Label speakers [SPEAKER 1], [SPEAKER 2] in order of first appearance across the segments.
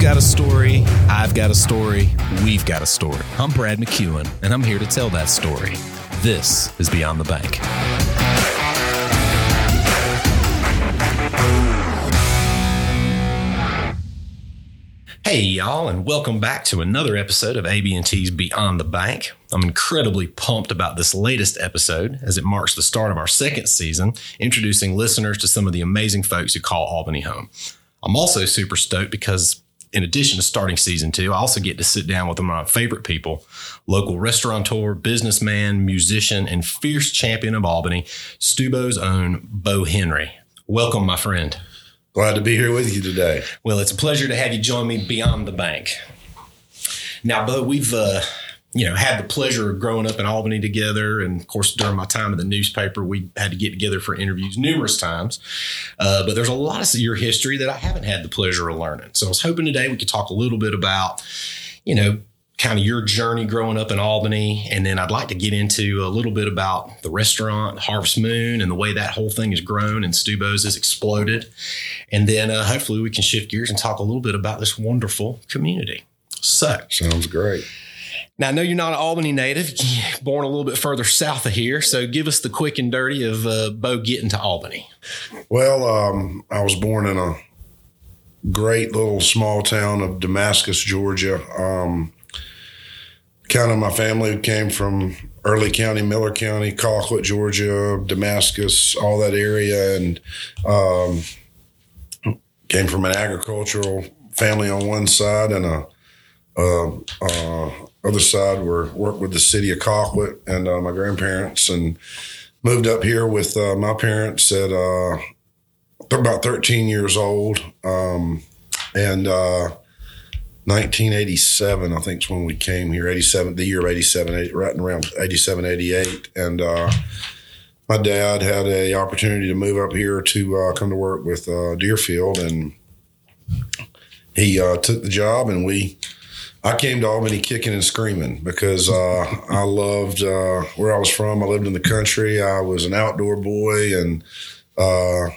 [SPEAKER 1] got a story, I've got a story, we've got a story. I'm Brad McEwen, and I'm here to tell that story. This is Beyond the Bank. Hey y'all, and welcome back to another episode of AB&T's Beyond the Bank. I'm incredibly pumped about this latest episode as it marks the start of our second season, introducing listeners to some of the amazing folks who call Albany home. I'm also super stoked because in addition to starting season two, I also get to sit down with one of my favorite people, local restaurateur, businessman, musician, and fierce champion of Albany, Stubo's own Bo Henry. Welcome, my friend.
[SPEAKER 2] Glad to be here with you today.
[SPEAKER 1] Well, it's a pleasure to have you join me beyond the bank. Now, Bo, we've uh, you know had the pleasure of growing up in Albany together, and of course, during my time in the newspaper, we had to get together for interviews numerous times. Uh, but there's a lot of your history that I haven't had the pleasure of learning. So I was hoping today we could talk a little bit about, you know, kind of your journey growing up in Albany. And then I'd like to get into a little bit about the restaurant, Harvest Moon, and the way that whole thing has grown and Stubo's has exploded. And then uh, hopefully we can shift gears and talk a little bit about this wonderful community. So,
[SPEAKER 2] sounds great.
[SPEAKER 1] Now, I know you're not an Albany native, born a little bit further south of here. So, give us the quick and dirty of uh, Bo getting to Albany.
[SPEAKER 2] Well, um, I was born in a great little small town of Damascus, Georgia. Um, kind of my family came from Early County, Miller County, Colquitt, Georgia, Damascus, all that area, and um, came from an agricultural family on one side and a, a, a other side were worked with the city of Colquitt and uh, my grandparents and moved up here with uh, my parents at uh, about 13 years old. Um, and 1987, uh, I think is when we came here, 87, the year of 87, 80, right around 87, 88. And uh, my dad had a opportunity to move up here to uh, come to work with Deerfield and he took the job and we – I came to Albany kicking and screaming because uh, I loved uh, where I was from. I lived in the country. I was an outdoor boy, and uh,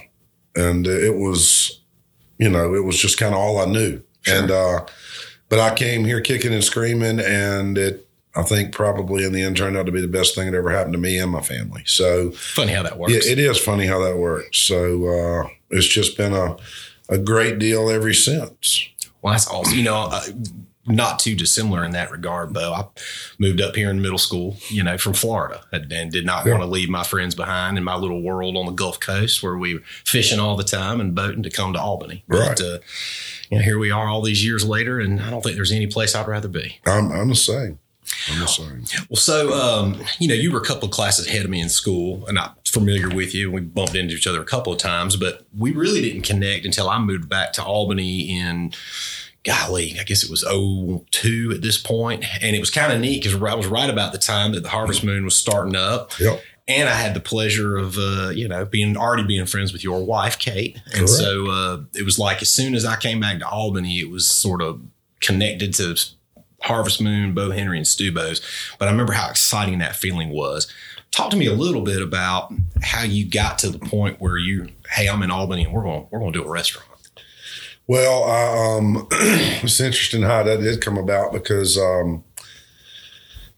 [SPEAKER 2] and it was, you know, it was just kind of all I knew. Sure. And uh, but I came here kicking and screaming, and it I think probably in the end turned out to be the best thing that ever happened to me and my family. So
[SPEAKER 1] funny how that works.
[SPEAKER 2] Yeah, it is funny how that works. So uh, it's just been a a great deal ever since.
[SPEAKER 1] Well, that's awesome. You know, not too dissimilar in that regard, Bo. I moved up here in middle school, you know, from Florida and, and did not yeah. want to leave my friends behind in my little world on the Gulf Coast where we were fishing all the time and boating to come to Albany.
[SPEAKER 2] Right. But, uh,
[SPEAKER 1] you know, here we are all these years later, and I don't think there's any place I'd rather be.
[SPEAKER 2] I'm, I'm the same. I'm the same.
[SPEAKER 1] Well, so, um, you know, you were a couple of classes ahead of me in school, and I'm familiar with you. We bumped into each other a couple of times, but we really didn't connect until I moved back to Albany in golly, I guess it was 02 at this point. And it was kind of neat because I was right about the time that the Harvest Moon was starting up.
[SPEAKER 2] Yep.
[SPEAKER 1] And I had the pleasure of, uh, you know, being already being friends with your wife, Kate. And Correct. so uh, it was like as soon as I came back to Albany, it was sort of connected to Harvest Moon, Bo Henry, and Stubo's. But I remember how exciting that feeling was. Talk to me a little bit about how you got to the point where you, hey, I'm in Albany and we're going, we're going to do a restaurant.
[SPEAKER 2] Well, I, um, it's interesting how that did come about because um,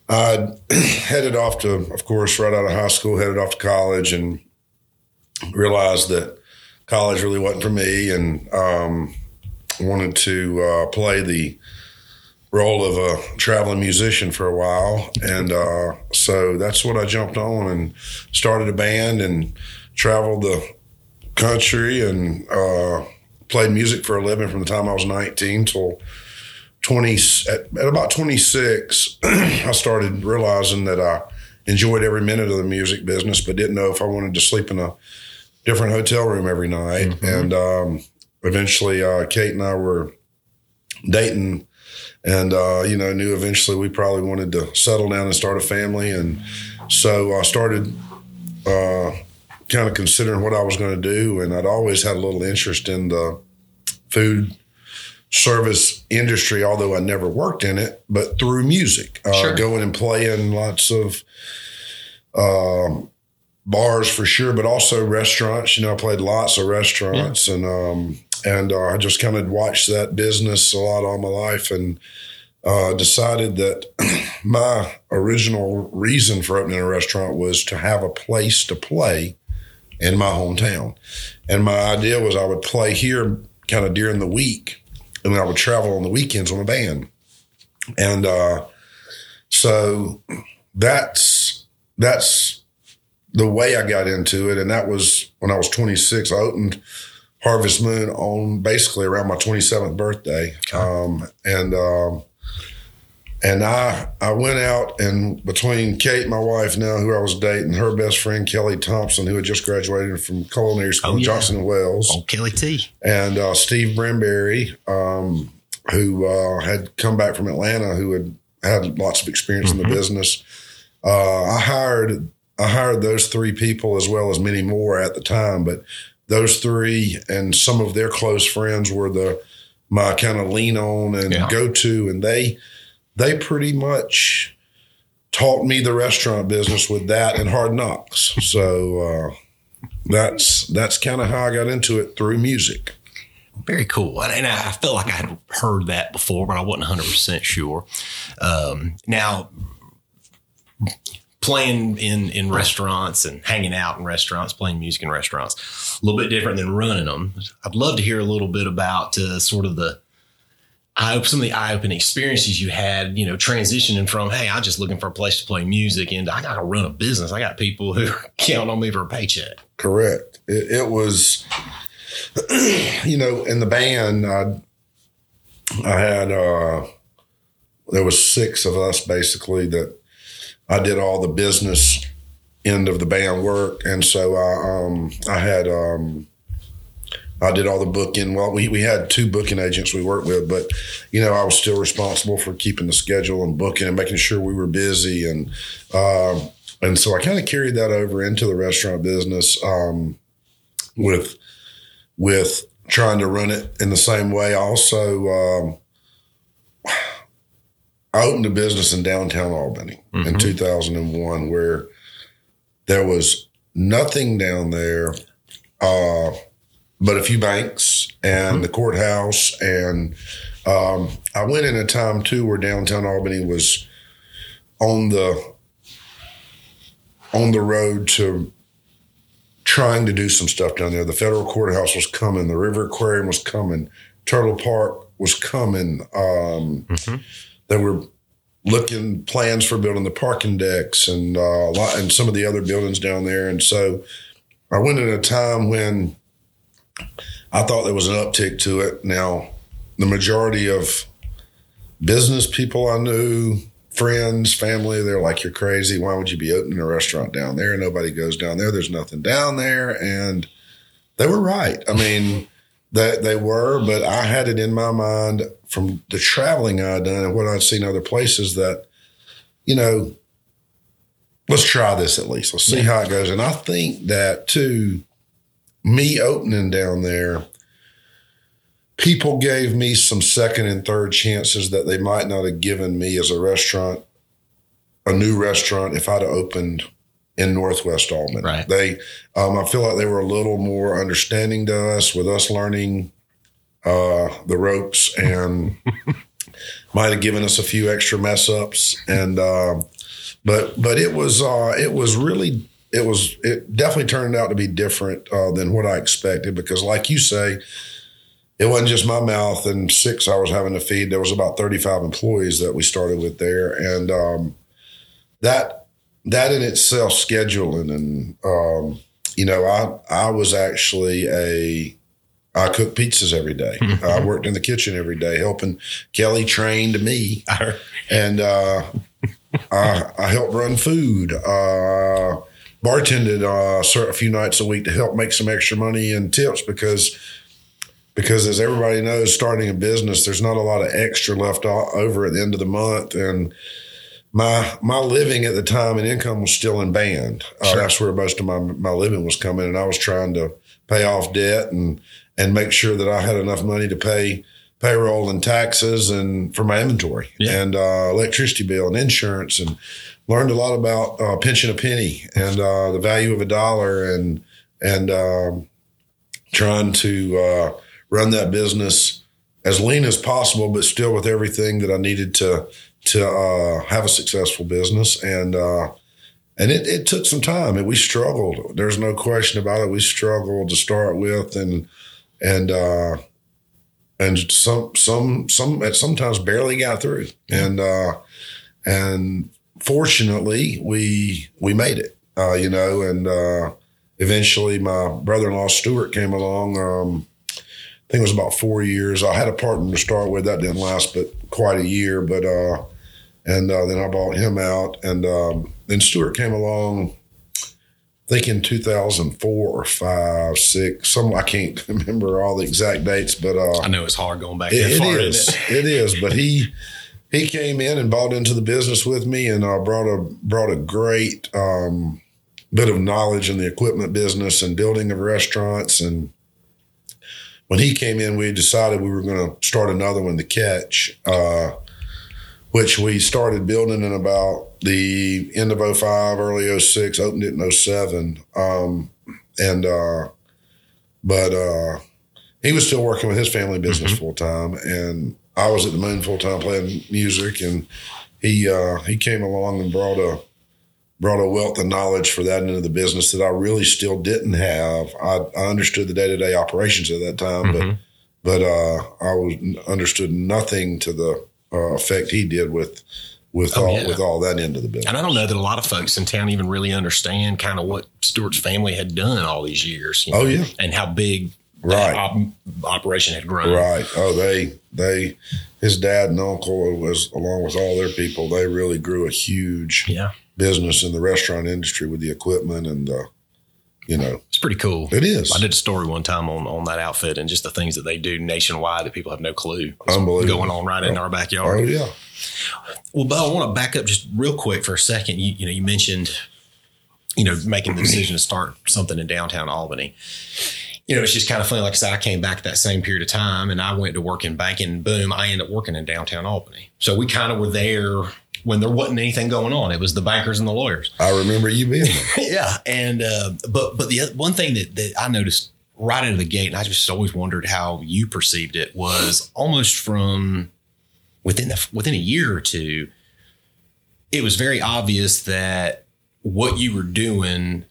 [SPEAKER 2] I headed off to, of course, right out of high school, headed off to college, and realized that college really wasn't for me, and um, wanted to uh, play the role of a traveling musician for a while, and uh, so that's what I jumped on and started a band and traveled the country and. Uh, played music for a living from the time I was 19 till 20. At, at about 26, I started realizing that I enjoyed every minute of the music business, but didn't know if I wanted to sleep in a different hotel room every night. Mm-hmm. And um, eventually, uh, Kate and I were dating and uh, you know knew eventually we probably wanted to settle down and start a family and so i started uh, kind of considering what I was going to do, and I'd always had a little interest in the food service industry, although I never worked in it, but through music, uh, sure. going and playing lots of um, bars for sure, but also restaurants. You know, I played lots of restaurants, yeah. and um, and uh, I just kind of watched that business a lot all my life and uh, decided that my original reason for opening a restaurant was to have a place to play in my hometown. And my idea was I would play here kind of during the week and then I would travel on the weekends with a band. And uh, so that's that's the way I got into it. And that was when I was 26. I opened Harvest Moon on basically around my 27th birthday. Um, and um, and I I went out and between Kate, my wife now, who I was dating, her best friend Kelly Thompson, who had just graduated from culinary school
[SPEAKER 1] Oh, yeah.
[SPEAKER 2] Johnson Wales,
[SPEAKER 1] Oh, Kelly T.
[SPEAKER 2] and uh, Steve Brimberry, um, who uh, had come back from Atlanta, who had had lots of experience in the business. Uh, I hired I hired those three people as well as many more at the time, but those three and some of their close friends were the my kind of lean on and
[SPEAKER 1] Yeah.
[SPEAKER 2] go to, and they they pretty much taught me the restaurant business with that and hard knocks. So uh, that's that's kind of how I got into it through music.
[SPEAKER 1] Very cool. And, I felt like I had heard that before, but I wasn't 100% sure. Um, now, playing in, in restaurants and hanging out in restaurants, playing music in restaurants, a little bit different than running them. I'd love to hear a little bit about uh, sort of the eye, some of the eye opening experiences you had, you know, transitioning from, hey, I'm just looking for a place to play music into I got to run a business. I got people who count on me for a paycheck.
[SPEAKER 2] Correct. It, it was, you know, in the band, I, I had, uh, there was six of us basically that I did all the business end of the band work. And so I, um, I had, um, I did all the booking. Well, we, we had two booking agents we worked with, but you know, I was still responsible for keeping the schedule and booking and making sure we were busy. And, um, and so I kind of carried that over into the restaurant business. Um, with with trying to run it in the same way. Also, um, I opened a business in downtown Albany in 2001 where there was nothing down there uh, but a few banks and the courthouse. And um, I went in a time too where downtown Albany was on the on the road to trying to do some stuff down there. The federal courthouse was coming, the river aquarium was coming, Turtle Park was coming. Um, They were looking plans for building the parking decks and uh, a lot, and some of the other buildings down there. And so I went at a time when I thought there was an uptick to it. Now, the majority of business people I knew, friends, family, they're like, You're crazy. Why would you be opening a restaurant down there? Nobody goes down there. There's nothing down there. And they were right. I mean, they, they were, but I had it in my mind from the traveling I'd done and what I'd seen other places that, you know, let's try this at least. Let's see how it goes. And I think that too, me opening down there, people gave me some second and third chances that they might not have given me as a restaurant, a new restaurant, if I'd have opened in Northwest Albany.
[SPEAKER 1] Right.
[SPEAKER 2] They, um, I feel like they were a little more understanding to us with us learning uh, the ropes and might have given us a few extra mess ups. And, um, but, but it was, uh, it was really, it was, it definitely turned out to be different uh, than what I expected because, like you say, it wasn't just my mouth and six I was having to feed. There was about 35 employees that we started with there. And um, that that in itself, scheduling and um, you know, I I was actually a I cooked pizzas every day. I worked in the kitchen every day, helping Kelly trained me, and uh, I, I helped run food. Uh, bartended uh, a few nights a week to help make some extra money and tips because because as everybody knows, starting a business, there's not a lot of extra left over at the end of the month. And my my living at the time and income was still in band. Uh, That's where most of my my living was coming, and I was trying to pay off debt and and make sure that I had enough money to pay payroll and taxes and for my inventory
[SPEAKER 1] Yeah.
[SPEAKER 2] and uh, electricity bill and insurance and learned a lot about uh, pinching a penny and uh, the value of a dollar and and um, trying to uh, run that business as lean as possible, but still with everything that I needed to to uh, have a successful business. And uh, and it, it took some time, and we struggled. There's no question about it. We struggled to start with, and and uh, and some some some at sometimes barely got through, and and fortunately we we made it. Uh, you know, and uh, eventually my brother-in-law Stuart came along. Um, I think it was about four years. I had a partner to start with. That didn't last but quite a year. But uh, and uh, then I bought him out, and um, then Stuart came along. I think in 2004 or five, six, some I can't remember all the exact dates, but uh,
[SPEAKER 1] I know it's hard going back
[SPEAKER 2] it,
[SPEAKER 1] that
[SPEAKER 2] it
[SPEAKER 1] far.
[SPEAKER 2] is.
[SPEAKER 1] isn't
[SPEAKER 2] It is. But he he came in and bought into the business with me, and uh, brought a brought a great um, bit of knowledge in the equipment business and building of restaurants. And when he came in, we decided we were going to start another one, the Catch, uh, which we started building in about the end of 05, early 06, opened it in 07. Um, and uh, but uh, he was still working with his family business full time, and I was at the Moon full time playing music, and he uh, he came along and brought a brought a wealth of knowledge for that into the business that I really still didn't have. I, I understood the day to day operations at that time,
[SPEAKER 1] Mhm.
[SPEAKER 2] but but uh, I was understood nothing to the uh, effect he did with with
[SPEAKER 1] Oh,
[SPEAKER 2] all
[SPEAKER 1] yeah.
[SPEAKER 2] with all that into the business.
[SPEAKER 1] And I don't know that a lot of folks in town even really understand kind of what Stuart's family had done all these years. you
[SPEAKER 2] Oh, yeah.
[SPEAKER 1] and how big
[SPEAKER 2] Right.
[SPEAKER 1] op- operation had grown.
[SPEAKER 2] Right. Oh, they they his dad and uncle was along with all their people. They really grew a huge
[SPEAKER 1] Yeah,
[SPEAKER 2] business in the restaurant industry with the equipment and the, you know,
[SPEAKER 1] it's pretty cool.
[SPEAKER 2] it is
[SPEAKER 1] I did a story one time on on that outfit and just the things that they do nationwide that people have no clue
[SPEAKER 2] Unbelievable.
[SPEAKER 1] going on right in
[SPEAKER 2] oh.
[SPEAKER 1] our backyard Oh
[SPEAKER 2] yeah.
[SPEAKER 1] Well, Bo, I want to back up just real quick for a second. You, you know, you mentioned, you know, making the decision to start something in downtown Albany. You know, it's just kind of funny. Like I said, I came back that same period of time and I went to work in banking boom, I ended up working in downtown Albany. So we kind of were there when there wasn't anything going on. It was the bankers and the lawyers.
[SPEAKER 2] I remember you being there.
[SPEAKER 1] yeah. And, uh, but, but the one thing that, that I noticed right out of the gate, and I just always wondered how you perceived it was almost from within the, within a year or two, it was very obvious that what you were doing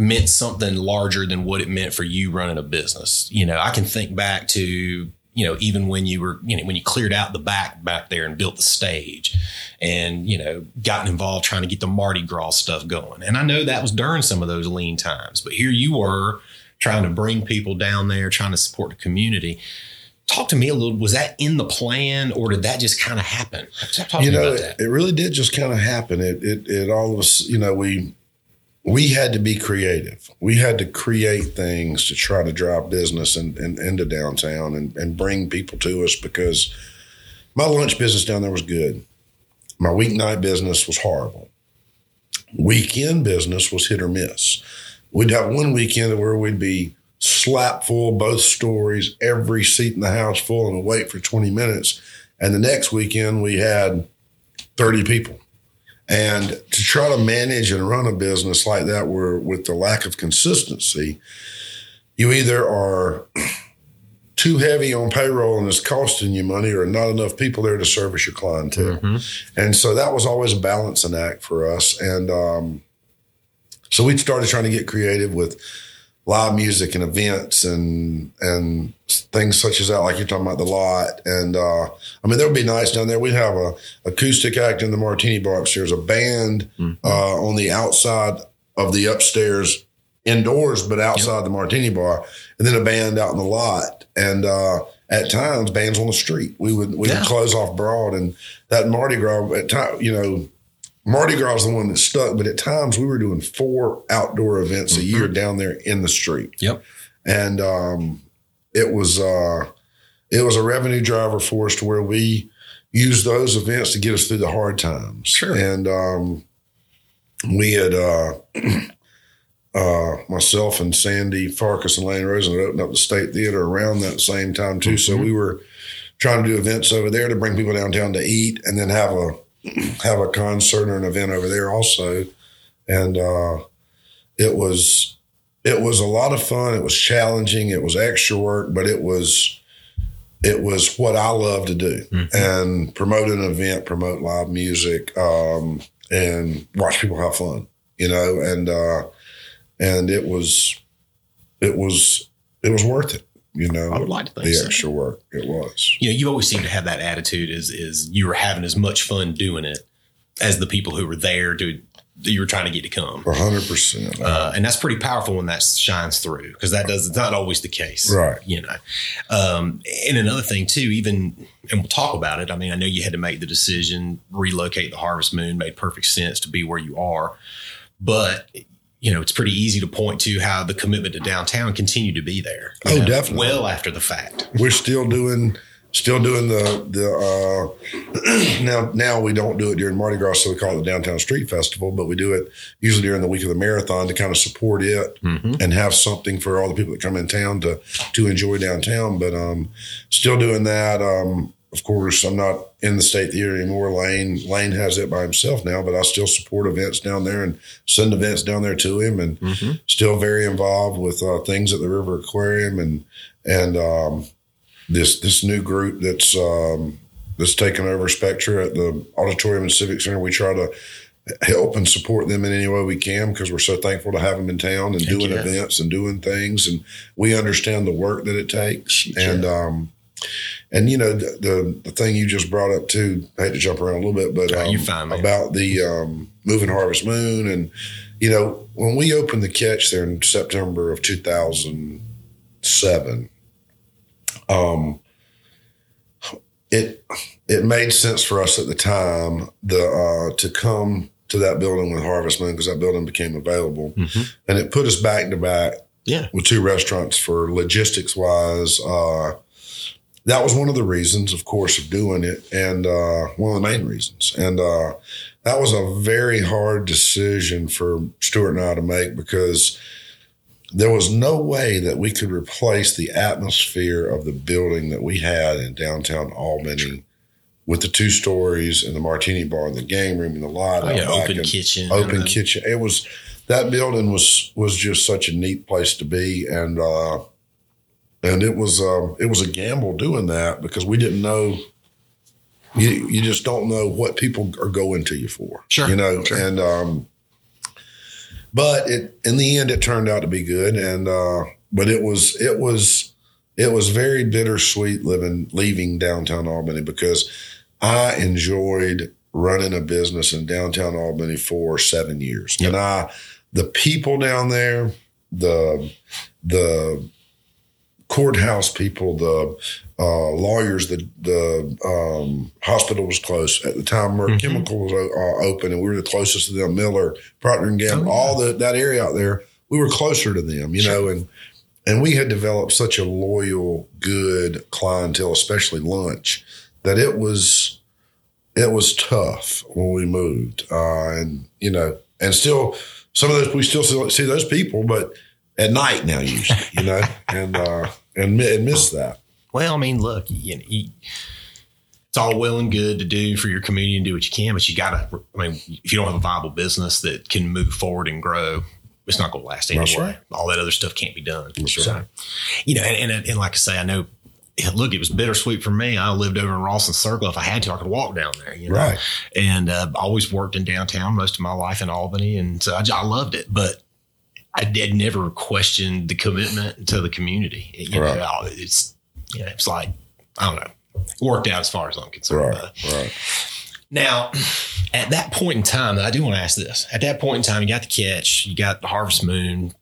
[SPEAKER 1] meant something larger than what it meant for you running a business. You know, I can think back to, you know, even when you were, you know, when you cleared out the back back there and built the stage and, you know, gotten involved trying to get the Mardi Gras stuff going. And I know that was during some of those lean times, but here you were trying to bring people down there, trying to support the community. Talk to me a little. Was that in the plan, or did that just kind of happen? Talk
[SPEAKER 2] you know,
[SPEAKER 1] about
[SPEAKER 2] it,
[SPEAKER 1] that.
[SPEAKER 2] it really did just kind of happen. It, it, it all of us, you know, we, we had to be creative. We had to create things to try to drive business and in, into downtown and, and bring people to us because my lunch business down there was good. My weeknight business was horrible. Weekend business was hit or miss. We'd have one weekend where we'd be slap full, both stories, every seat in the house full, and wait for 20 minutes. And the next weekend we had 30 people. And to try to manage and run a business like that, where with the lack of consistency, you either are too heavy on payroll and it's costing you money, or not enough people there to service your clientele. And so that was always a balancing act for us. And um, so we started trying to get creative with live music and events and and things such as that, like you're talking about the lot. And uh, I mean, there would be nights down there. We'd have a acoustic act in the Martini Bar upstairs, a band uh, on the outside of the upstairs indoors, but outside the Martini Bar, and then a band out in the lot. And uh, at times, bands on the street. We would we
[SPEAKER 1] Yeah.
[SPEAKER 2] would close off Broad, and that Mardi Gras at time, you know. Mardi Gras is the one that stuck, but at times we were doing four outdoor events a year down there in the street
[SPEAKER 1] Yep.
[SPEAKER 2] and um, it was uh, it was a revenue driver for us to where we used those events to get us through the hard times.
[SPEAKER 1] Sure.
[SPEAKER 2] And um, we had uh, uh, myself and Sandy Farkas and Lane Rosen had opened up the State Theater around that same time too. So we were trying to do events over there to bring people downtown to eat, and then have a have a concert or an event over there also. And uh, it was it was a lot of fun. It was challenging. It was extra work, but it was it was what I love to do and promote an event, promote live music, um, and watch people have fun. You know, and uh, and it was it was it was worth it. You know,
[SPEAKER 1] I would like to think
[SPEAKER 2] the
[SPEAKER 1] so.
[SPEAKER 2] extra work. It was.
[SPEAKER 1] You know, you always seem to have that attitude is is you were having as much fun doing it as the people who were there to that you were trying to get to come.
[SPEAKER 2] A hundred percent.
[SPEAKER 1] Uh, and that's pretty powerful when that shines through because that does it's not always the case,
[SPEAKER 2] Right.
[SPEAKER 1] You know, um, and another thing too, even and we'll talk about it. I mean, I know you had to make the decision relocate the Harvest Moon made perfect sense to be where you are, but you know it's pretty easy to point to how the commitment to downtown continued to be there.
[SPEAKER 2] Oh,
[SPEAKER 1] know,
[SPEAKER 2] definitely.
[SPEAKER 1] Well after the fact,
[SPEAKER 2] We're still doing still doing the the uh now now we don't do it during Mardi Gras, so we call it the Downtown Street Festival, but we do it usually during the week of the marathon to kind of support it and have something for all the people that come in town to to enjoy downtown. But um still doing that. Um of course, I'm not in the state theater anymore. Lane Lane has it by himself now, but I still support events down there and send events down there to him, and still very involved with uh, things at the River Aquarium and and um, this this new group that's um, that's taken over Spectra at the Auditorium and Civic Center. We try to help and support them in any way we can because we're so thankful to have them in town and doing events and doing things, and we understand the work that it takes. And um, and you know the, the the thing you just brought up too. I hate to jump around a little bit, but
[SPEAKER 1] Oh,
[SPEAKER 2] um,
[SPEAKER 1] you're fine,
[SPEAKER 2] about the um, moving Harvest Moon and you know when we opened the catch there in September of 2007 um, it it made sense for us at the time the uh, to come to that building with Harvest Moon because that building became available, and it put us back to back
[SPEAKER 1] yeah,
[SPEAKER 2] with two restaurants for logistics wise. Uh, that was one of the reasons, of course, of doing it, and uh, one of the main reasons. And uh, that was a very hard decision for Stuart and I to make because there was no way that we could replace the atmosphere of the building that we had in downtown Albany with the two stories and the martini bar and the game room and the light
[SPEAKER 1] oh, yeah, open kitchen,
[SPEAKER 2] open
[SPEAKER 1] uh,
[SPEAKER 2] kitchen. It was that building was was just such a neat place to be, and uh, and it was um, it was a gamble doing that because we didn't know. You you just don't know what people are going to you for,
[SPEAKER 1] Sure,
[SPEAKER 2] You know,
[SPEAKER 1] sure.
[SPEAKER 2] and um, but it in the end it turned out to be good, and uh, but it was it was it was very bittersweet living leaving downtown Albany because I enjoyed running a business in downtown Albany for seven years, and I the people down there, the the courthouse people, the uh, lawyers, the the um, hospital was close at the time. Where Chemical was uh, open, and we were the closest to them. Miller, Procter and Gamble, all the that area out there, we were closer to them, you know, and and we had developed such a loyal, good clientele, especially lunch, that it was it was tough when we moved, uh, and you know, and still some of those we still see those people, but at night now usually, you know, and uh, and, and miss that.
[SPEAKER 1] Well, I mean, look, you know, you, it's all well and good to do for your community and do what you can, but you got to. I mean, if you don't have a viable business that can move forward and grow, it's not going to last anyway.
[SPEAKER 2] Right.
[SPEAKER 1] All that other stuff can't be done.
[SPEAKER 2] That's
[SPEAKER 1] so, you know, and, and and like I say, I know. Look, it was bittersweet for me. I lived over in Rawson Circle. If I had to, I could walk down there. You know?
[SPEAKER 2] Right.
[SPEAKER 1] And uh, always worked in downtown most of my life in Albany, and so I, I loved it. But I did never question the commitment to the community. You
[SPEAKER 2] Right.
[SPEAKER 1] know, it's you know, it's like I don't know, it worked out as far as I'm concerned.
[SPEAKER 2] Right. Right.
[SPEAKER 1] now, at that point in time, I do want to ask this. At that point in time, you got the catch, you got the Harvest Moon,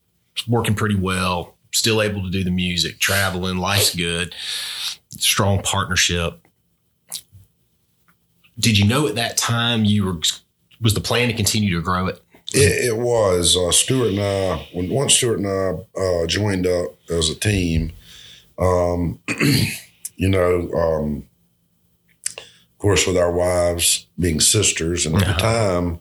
[SPEAKER 1] working pretty well, still able to do the music, traveling, life's good, strong partnership. Did you know at that time you were was the plan to continue to grow it?
[SPEAKER 2] It, it was uh, Stuart and I. When once Stuart and I uh, joined up as a team, um, you know, um, of course, with our wives being sisters, and at the time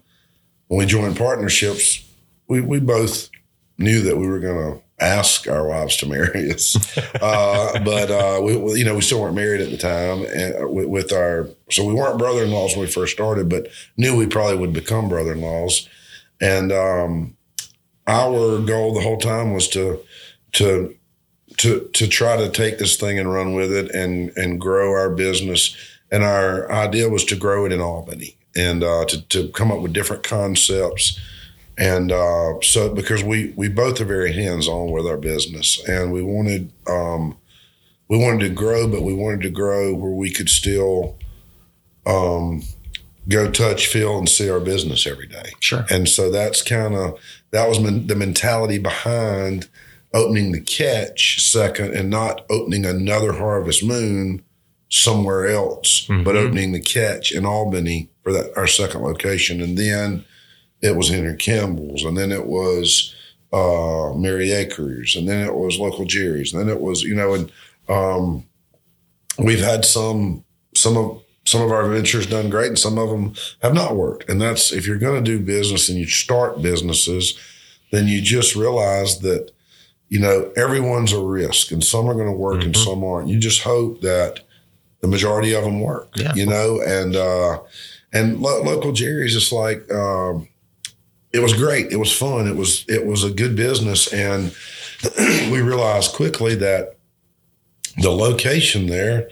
[SPEAKER 2] when we joined partnerships, we we both knew that we were going to ask our wives to marry us, uh, but uh, we, we- you know, we still weren't married at the time, and uh, with, with our so we weren't brother-in-laws when we first started, but knew we probably would become brother-in-laws. And um, our goal the whole time was to to to to try to take this thing and run with it and and grow our business. And our idea was to grow it in Albany and uh, to to come up with different concepts. And uh, so because we we both are very hands on with our business, and we wanted um, we wanted to grow, but we wanted to grow where we could still um, go touch, feel, and see our business every day.
[SPEAKER 1] Sure.
[SPEAKER 2] And so that's kind of that was men- the mentality behind opening the catch second and not opening another Harvest Moon somewhere else, but opening the catch in Albany for that our second location, and then it was Henry Campbell's, and then it was uh, Merry Acres, and then it was local Jerry's, and then it was you know, and um, we've had some some of some of our ventures done great, and some of them have not worked. And that's if you're going to do business and you start businesses, then you just realize that you know everyone's a risk, and some are going to work and some aren't. You just hope that the majority of them work.
[SPEAKER 1] Yeah.
[SPEAKER 2] You know, and uh, and lo- local Jerry's just like. Um, it was great. It was fun. It was it was a good business, and we realized quickly that the location there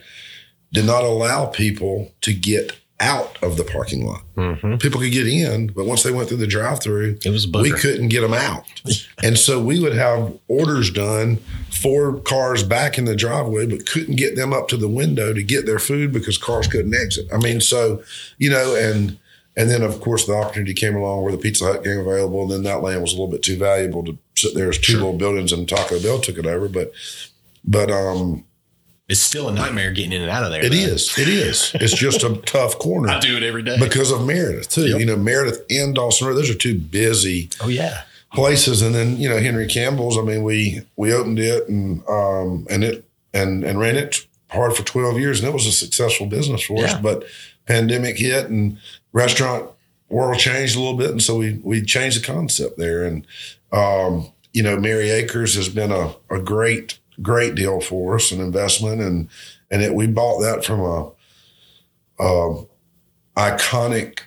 [SPEAKER 2] did not allow people to get out of the parking lot.
[SPEAKER 1] Mm-hmm.
[SPEAKER 2] People could get in, but once they went through the drive-through,
[SPEAKER 1] It was
[SPEAKER 2] we couldn't get them out. and so we would have orders done, four cars back in the driveway, but couldn't get them up to the window to get their food because cars couldn't exit. I mean, so you know, and and then of course the opportunity came along where the Pizza Hut came available, and then that land was a little bit too valuable to sit there as two little buildings, and Taco Bell took it over. But but um,
[SPEAKER 1] It's still a nightmare getting in and out of there.
[SPEAKER 2] it
[SPEAKER 1] though.
[SPEAKER 2] is, it is. It's just a tough corner.
[SPEAKER 1] I do it every day.
[SPEAKER 2] Because of Meredyth too,
[SPEAKER 1] Yep.
[SPEAKER 2] you know Meredyth and Dawson Road. Those are two busy
[SPEAKER 1] oh yeah.
[SPEAKER 2] places and then you know henry campbell's i mean we we opened it and um and it and and ran it hard for 12 years and it was a successful business for us but pandemic hit and restaurant world changed a little bit and so we we changed the concept there and um you know merry acres has been a, a great great deal for us an investment and and it we bought that from a um iconic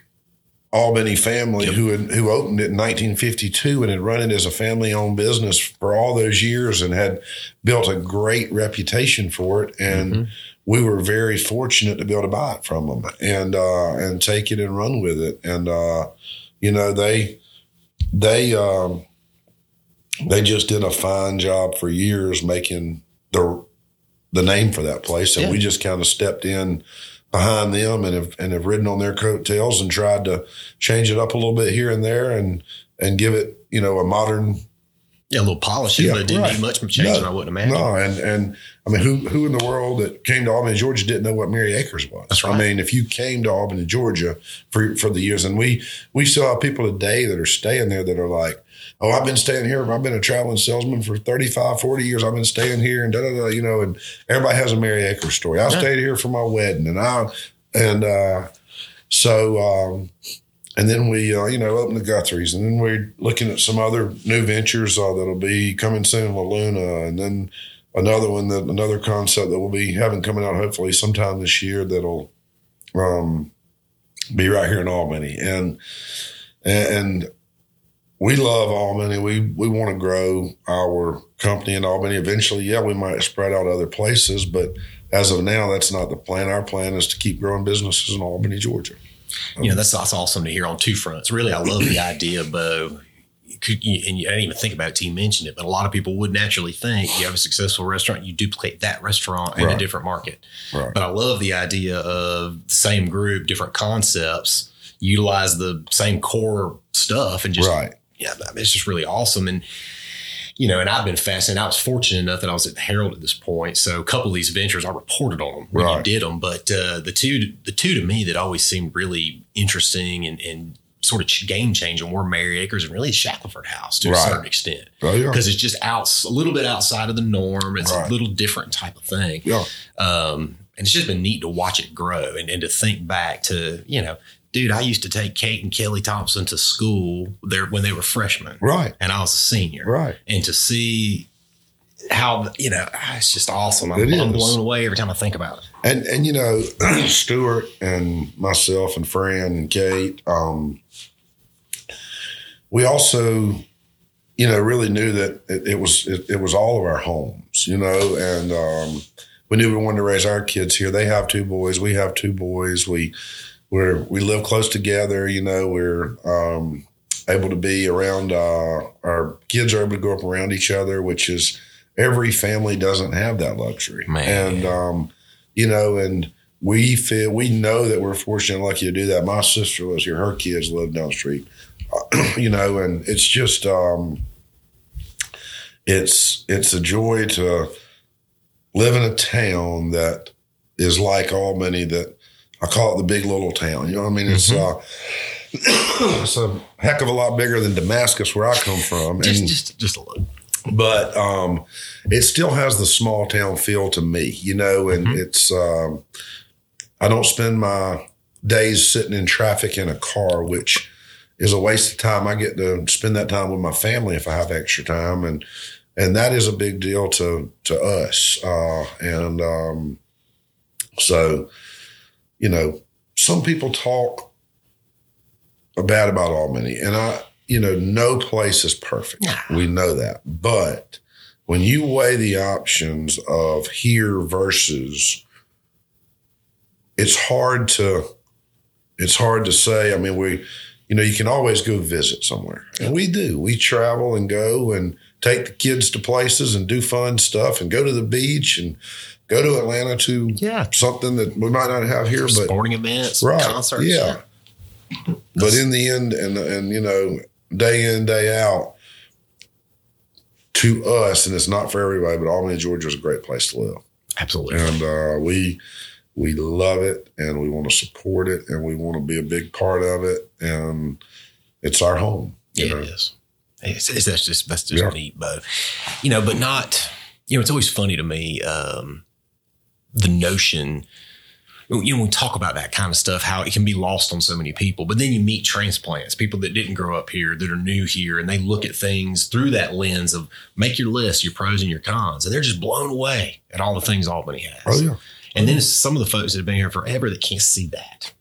[SPEAKER 2] Albany family
[SPEAKER 1] Yep.
[SPEAKER 2] who had, who opened it in 1952 and had run it as a family owned business for all those years and had built a great reputation for it. And we were very fortunate to be able to buy it from them and uh, and take it and run with it. And uh, you know they they um, they just did a fine job for years making the the name for that place, and
[SPEAKER 1] Yeah.
[SPEAKER 2] we just kind of stepped in behind them and have and have ridden on their coattails and tried to change it up a little bit here and there and and give it you know a modern
[SPEAKER 1] Yeah, a little polishing,
[SPEAKER 2] Yeah,
[SPEAKER 1] but it didn't
[SPEAKER 2] right.
[SPEAKER 1] need much changing, I wouldn't imagine.
[SPEAKER 2] no and and I mean who who in the world that came to Albany Georgia didn't know what Merry Acres was
[SPEAKER 1] That's right.
[SPEAKER 2] I mean if you came to Albany Georgia for for the years and we we still have people today that are staying there that are like oh I've been staying here. I've been a traveling salesman for 35 40 years. I've been staying here and da da da you know and everybody has a Merry Acres story. I
[SPEAKER 1] Yeah.
[SPEAKER 2] stayed here for my wedding and I and uh so um and then we, uh, you know, open the Guthrie's, and then we're looking at some other new ventures uh, that'll be coming soon, La Luna, and then another one that another concept that we'll be having coming out hopefully sometime this year that'll um, be right here in Albany, and and we love Albany. We we want to grow our company in Albany. Eventually, yeah, we might spread out other places, but as of now, that's not the plan. Our plan is to keep growing businesses in Albany, Georgia.
[SPEAKER 1] You know, that's, that's awesome to hear on two fronts. Really, I love the idea, Bo. Could you, and you, I didn't even think about it till you mentioned it, but a lot of people would naturally think you have a successful restaurant, you duplicate that restaurant in a different market.
[SPEAKER 2] Right.
[SPEAKER 1] But I love the idea of the same group, different concepts, utilize the same core stuff, and just
[SPEAKER 2] right.
[SPEAKER 1] Yeah, I it's just really awesome. And, you know, and I've been fascinated. I was fortunate enough that I was at the Herald at this point. So a couple of these ventures, I reported on them when you
[SPEAKER 2] Right.
[SPEAKER 1] did them. But uh, the two, the two to me that always seemed really interesting and, and sort of game changing were Merry Acres and really Shackleford House to
[SPEAKER 2] Right.
[SPEAKER 1] a certain extent.
[SPEAKER 2] Oh, yeah.
[SPEAKER 1] Because it's just out a little bit outside of the norm. It's
[SPEAKER 2] Right.
[SPEAKER 1] a little different type of thing.
[SPEAKER 2] Yeah.
[SPEAKER 1] Um, and it's just been neat to watch it grow and, and to think back to, you know, dude, I used to take Kate and Kelly Thompson to school there when they were freshmen
[SPEAKER 2] Right.
[SPEAKER 1] and I was a senior.
[SPEAKER 2] Right.
[SPEAKER 1] And to see how, you know, it's just awesome. I'm,
[SPEAKER 2] It
[SPEAKER 1] I'm blown away every time I think about it.
[SPEAKER 2] And and you know, Stuart and myself and Fran and Kate, um, we also you know, really knew that it, it was it, it, was all of our homes, you know, and um, we knew we wanted to raise our kids here. They have two boys, we have two boys. We we we live close together, you know. We're um, able to be around. Uh, our kids are able to grow up around each other, which is every family doesn't have that luxury,
[SPEAKER 1] Man.
[SPEAKER 2] and um, you know, and we feel we know that we're fortunate and lucky to do that. My sister lives here; her kids live down the street, you know, and it's just um, it's it's a joy to live in a town that is like Albany that I call it the big little town. You know what I mean? It's uh, it's a heck of a lot bigger than Damascus where I come from.
[SPEAKER 1] Just,
[SPEAKER 2] and,
[SPEAKER 1] just, just a little.
[SPEAKER 2] but um, it still has the small town feel to me, you know, and it's um, I don't spend my days sitting in traffic in a car, which is a waste of time. I get to spend that time with my family if I have extra time, and and that is a big deal to to us. Uh, and um, so, you know, some people talk bad about Albany, and I, you know, no place is perfect. We know that, but when you weigh the options of here versus, it's hard to, it's hard to say. I mean, we, you know, you can always go visit somewhere, and we do. We travel and go and take the kids to places and do fun stuff and go to the beach and go to Atlanta to
[SPEAKER 1] Yeah.
[SPEAKER 2] something that we might not have here, but
[SPEAKER 1] Sporting events,
[SPEAKER 2] right,
[SPEAKER 1] concerts.
[SPEAKER 2] Yeah. But in the end, and and you know, day in day out, to us, and it's not for everybody, but Albany, Georgia is a great place to live,
[SPEAKER 1] Absolutely.
[SPEAKER 2] and uh, we we love it, and we want to support it, and we want to be a big part of it, and it's our home. you
[SPEAKER 1] Yeah,
[SPEAKER 2] know?
[SPEAKER 1] it is. It's, it's, that's just that's just
[SPEAKER 2] Yeah.
[SPEAKER 1] neat, Bo. You know, but not. You know, it's always funny to me um, the notion. You know, when we talk about that kind of stuff, how it can be lost on so many people. But then you meet transplants, people that didn't grow up here, that are new here, and they look at things through that lens of make your list, your pros and your cons, and they're just blown away at all the things Albany has.
[SPEAKER 2] Oh yeah.
[SPEAKER 1] And then some of the folks that have been here forever that can't see that.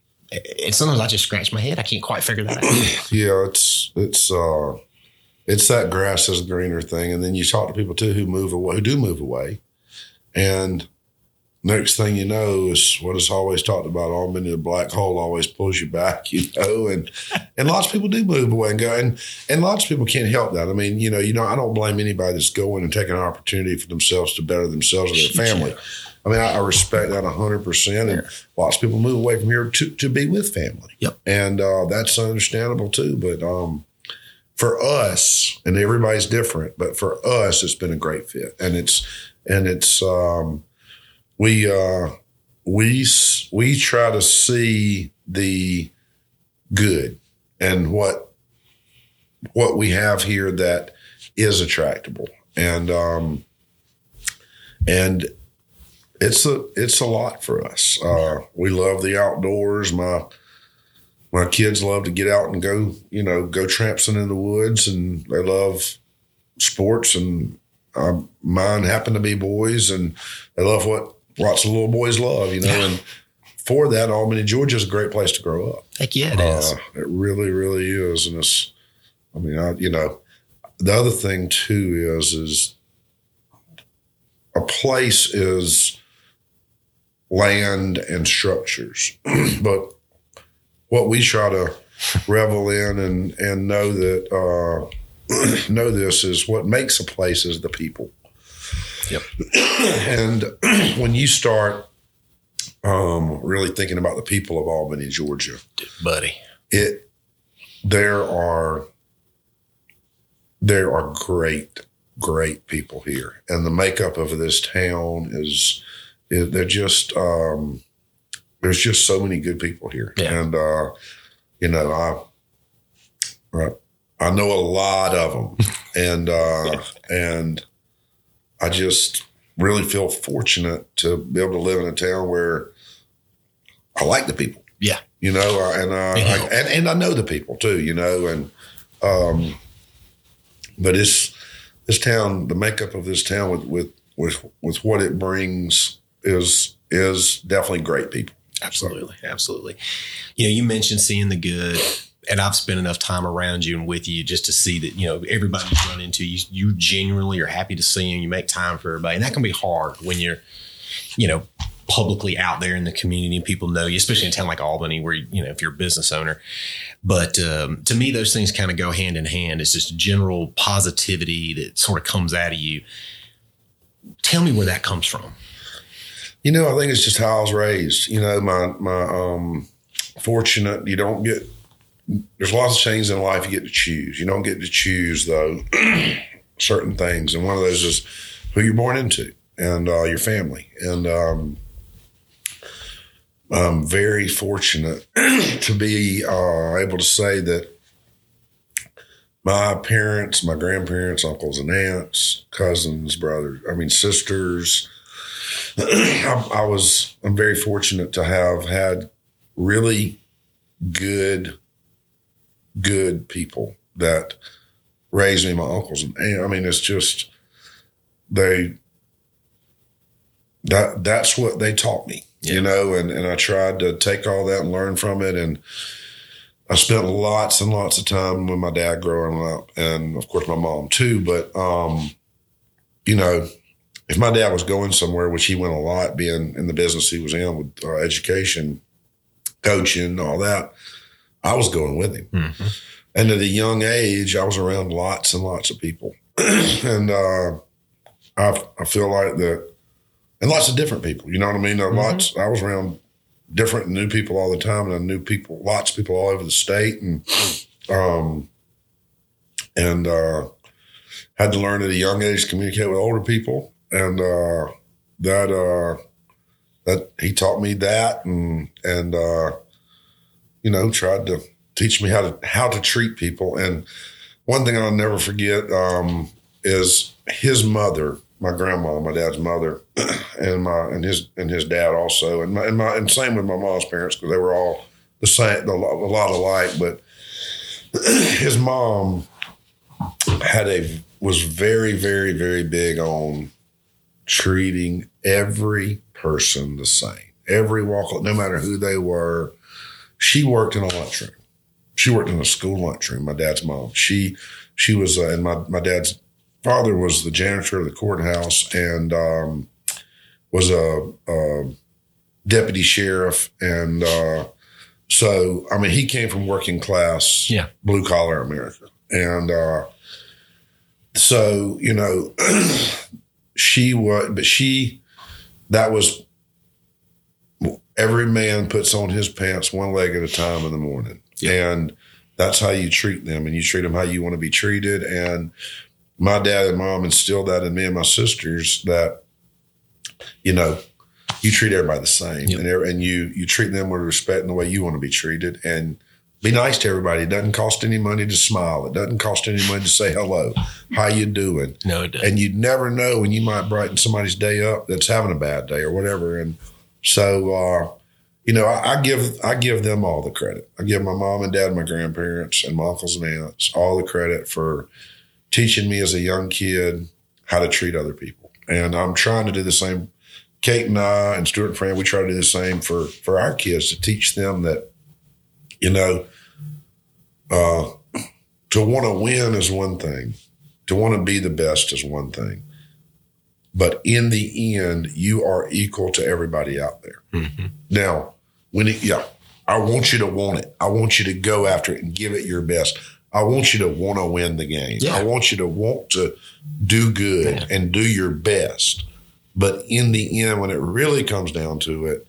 [SPEAKER 1] And sometimes I just scratch my head. I can't quite figure that out.
[SPEAKER 2] Yeah, it's it's uh it's that grass is greener thing. And then you talk to people too who move away who do move away. And next thing you know is what is always talked about, Albany, the black hole always pulls you back, you know, and and lots of people do move away and go and and lots of people can't help that. I mean, you know, you know, I don't blame anybody that's going and taking an opportunity for themselves to better themselves and their family. I mean, I, I respect that hundred percent, and lots of people move away from here to, to be with family.
[SPEAKER 1] Yep.
[SPEAKER 2] and uh, that's understandable too. But um, for us, and everybody's different, but for us, it's been a great fit, and it's and it's um, we uh, we we try to see the good and what what we have here that is attractable, and um, and it's a it's a lot for us. Uh, we love the outdoors. My my kids love to get out and go, you know, go tramping in the woods, and they love sports. And uh, mine happen to be boys, and they love what lots of little boys love, you know. And for that, Albany, Georgia is a great place to grow up.
[SPEAKER 1] Heck yeah, it is.
[SPEAKER 2] Uh, it really, really is, and it's. I mean, I, you know, the other thing too is is a place is land and structures, but what we try to revel in and and know that uh, know this is what makes a place is the people.
[SPEAKER 1] Yep.
[SPEAKER 2] and when you start um, really thinking about the people of Albany, Georgia,
[SPEAKER 1] buddy.
[SPEAKER 2] it there are there are great great people here and the makeup of this town is, is they're just um there's just so many good people here
[SPEAKER 1] Yeah.
[SPEAKER 2] and uh you know i right, i know a lot of them and uh and i just really feel fortunate to be able to live in a town where i like the people
[SPEAKER 1] Yeah.
[SPEAKER 2] you know, and, uh, I, and and I know the people too, you know, and um, but it's this town, the makeup of this town with with with with what it brings is is definitely great people.
[SPEAKER 1] Absolutely. Absolutely. You know, you mentioned seeing the good. And I've spent enough time around you and with you just to see that you know everybody you run into you you genuinely are happy to see them. You make time for everybody, and that can be hard when you're you know publicly out there in the community and people know you, especially in a town like Albany, where you know if you're a business owner. But um, to me, those things kind of go hand in hand. It's just general positivity that sort of comes out of you. Tell me where that comes from.
[SPEAKER 2] You know, I think it's just how I was raised. You know, my my um fortunate you don't get there's lots of things in life you get to choose. You don't get to choose though certain things, and one of those is who you're born into and uh, your family. And um, I'm very fortunate to be uh, able to say that my parents, my grandparents, uncles and aunts, cousins, brothers, I mean sisters. I, I was I'm very fortunate to have had really good good people that raised me, my uncles. And I mean it's just they that that's what they taught me, yeah. you know, and, and I tried to take all that and learn from it. And I spent lots and lots of time with my dad growing up and of course my mom too, but um you know, if my dad was going somewhere, which he went a lot, being in the business he was in with uh, education, coaching, all that, I was going with him. Mm-hmm. And at a young age, I was around lots and lots of people, and uh, I, I feel like that, and lots of different people. You know what I mean? Mm-hmm. Lots. I was around different new people all the time, and I knew people, lots of people all over the state, and um, and uh, had to learn at a young age to communicate with older people and uh, that uh, that he taught me that, and and uh, you know tried to teach me how to how to treat people. And one thing I'll never forget um, is his mother, my grandma, my dad's mother, and my and his and his dad also, and my and, my, and same with my mom's parents because they were all the same, a lot alike. But his mom had a was very very very big on treating every person the same, every walk, no matter who they were. She worked in a lunchroom. She worked in a school lunchroom. My dad's mom. She she was, uh, and my my dad's father was the janitor of the courthouse and um, was a, a, deputy sheriff, and uh, so I mean he came from working class,
[SPEAKER 1] yeah,
[SPEAKER 2] blue collar America, and uh, so you know she was, but she, that was, every man puts on his pants one leg at a time in the morning. Yeah. And that's how you treat them and you treat them how you want to be treated. And my dad and mom instilled that in me and my sisters that, you know, you treat everybody the same yep. and, and you, you treat them with respect in the way you want to be treated. And be nice to everybody. It doesn't cost any money to smile. It doesn't cost any money to say hello. How you doing?
[SPEAKER 1] No, it doesn't.
[SPEAKER 2] And you'd never know when you might brighten somebody's day up that's having a bad day or whatever. And so, uh, you know, I, I, give I give them all the credit. I give my mom and dad, my grandparents, and my uncles and aunts all the credit for teaching me as a young kid how to treat other people. And I'm trying to do the same. Kate and I and Stuart and Fran, we try to do the same for for our kids to teach them that you know, uh, to want to win is one thing. To want to be the best is one thing. But in the end, you are equal to everybody out there. Mm-hmm. Now, when it, yeah, I want you to want it. I want you to go after it and give it your best. I want you to want to win the game. Yeah. I want you to want to do good yeah. and do your best. But in the end, when it really comes down to it,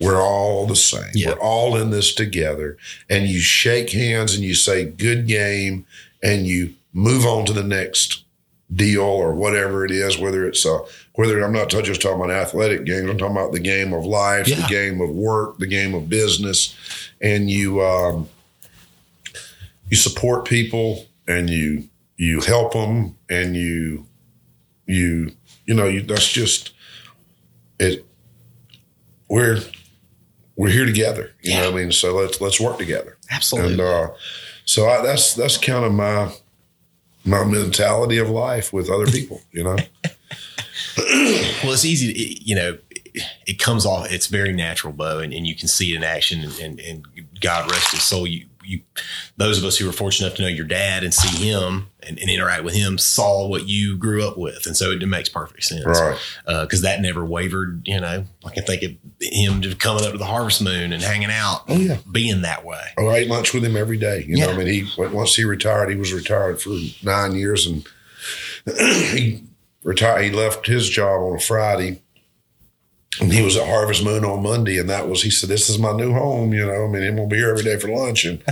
[SPEAKER 2] we're all the same. Yeah. We're all in this together. And you shake hands and you say, good game, and you move on to the next deal or whatever it is, whether it's a, whether I'm not just talking about athletic games, I'm talking about the game of life, yeah. the game of work, the game of business. And you, um, you support people and you, you help them and you, you, you know, you, that's just, it, we're we're here together. You yeah. know what I mean? So let's let's work together.
[SPEAKER 1] Absolutely.
[SPEAKER 2] And uh, so I, that's that's kind of my my mentality of life with other people. You know.
[SPEAKER 1] well, it's easy. To, you know, it comes off. It's very natural, Bo, and, and you can see it in action. And, and, and God rest his soul. You you, those of us who were fortunate enough to know your dad and see him and, and interact with him saw what you grew up with, and so it, makes perfect sense,
[SPEAKER 2] right?
[SPEAKER 1] Because uh, that never wavered. You know, I can think of him just coming up to the Harvest Moon and hanging out.
[SPEAKER 2] Oh yeah,
[SPEAKER 1] being that way.
[SPEAKER 2] Oh, I ate lunch with him every day. You yeah. know, I mean, he once he retired, he was retired for nine years, and he retired. He left his job on a Friday and he was at Harvest Moon on Monday, and that was he said, "This is my new home." You know, I mean, I'm gonna be here every day for lunch, and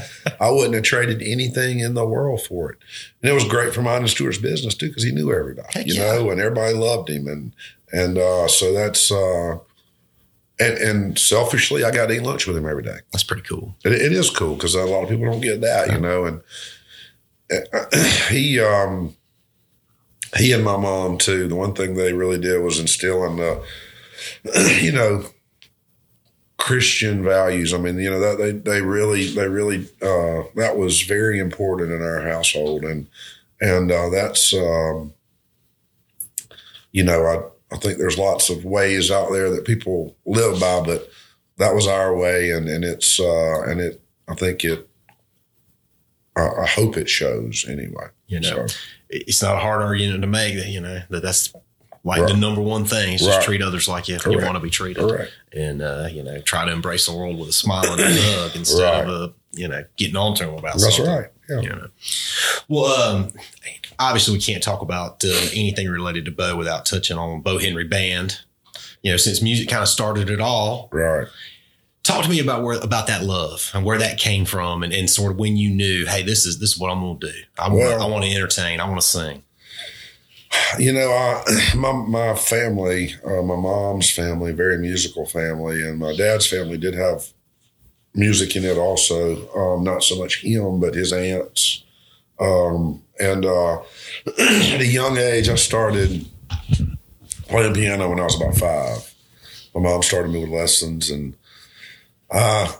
[SPEAKER 2] I wouldn't have traded anything in the world for it. And it was great for mine and Stuart's business too, because he knew everybody, Heck you yeah. know, and everybody loved him, and and uh, so that's uh, and and selfishly, I got to eat lunch with him every day.
[SPEAKER 1] That's pretty cool.
[SPEAKER 2] it, it is cool because a lot of people don't get that, you know, and he um he and my mom too. The one thing they really did was instill in the you know, Christian values. I mean, you know, that they, they really, they really, uh, that was very important in our household. And, and, uh, that's, um, you know, I, I think there's lots of ways out there that people live by, but that was our way. And, and it's, uh, and it, I think it, I, I hope it shows anyway.
[SPEAKER 1] You know, so. it's not a hard argument to make that, you know, that that's like right. the number one thing is just treat others like you, you want to be treated. Correct. And, uh, you know, try to embrace the world with a smile and a hug instead right. of, uh, you know, getting on to them about
[SPEAKER 2] That's
[SPEAKER 1] something.
[SPEAKER 2] right. Yeah.
[SPEAKER 1] You know? Well, um, obviously, we can't talk about uh, anything related to Bo without touching on Bo Henry Band. You know, since music kind of started it all.
[SPEAKER 2] Right.
[SPEAKER 1] Talk to me about where about that love and where that came from, and, and sort of when you knew, hey, this is this is what I'm going to do. I want I want to entertain. I want to sing.
[SPEAKER 2] You know, I, my my family, uh, my mom's family, very musical family, and my dad's family did have music in it also. Um, not so much him, but his aunts. Um, and uh, at a young age, I started playing piano when I was about five. My mom started me with lessons, and uh,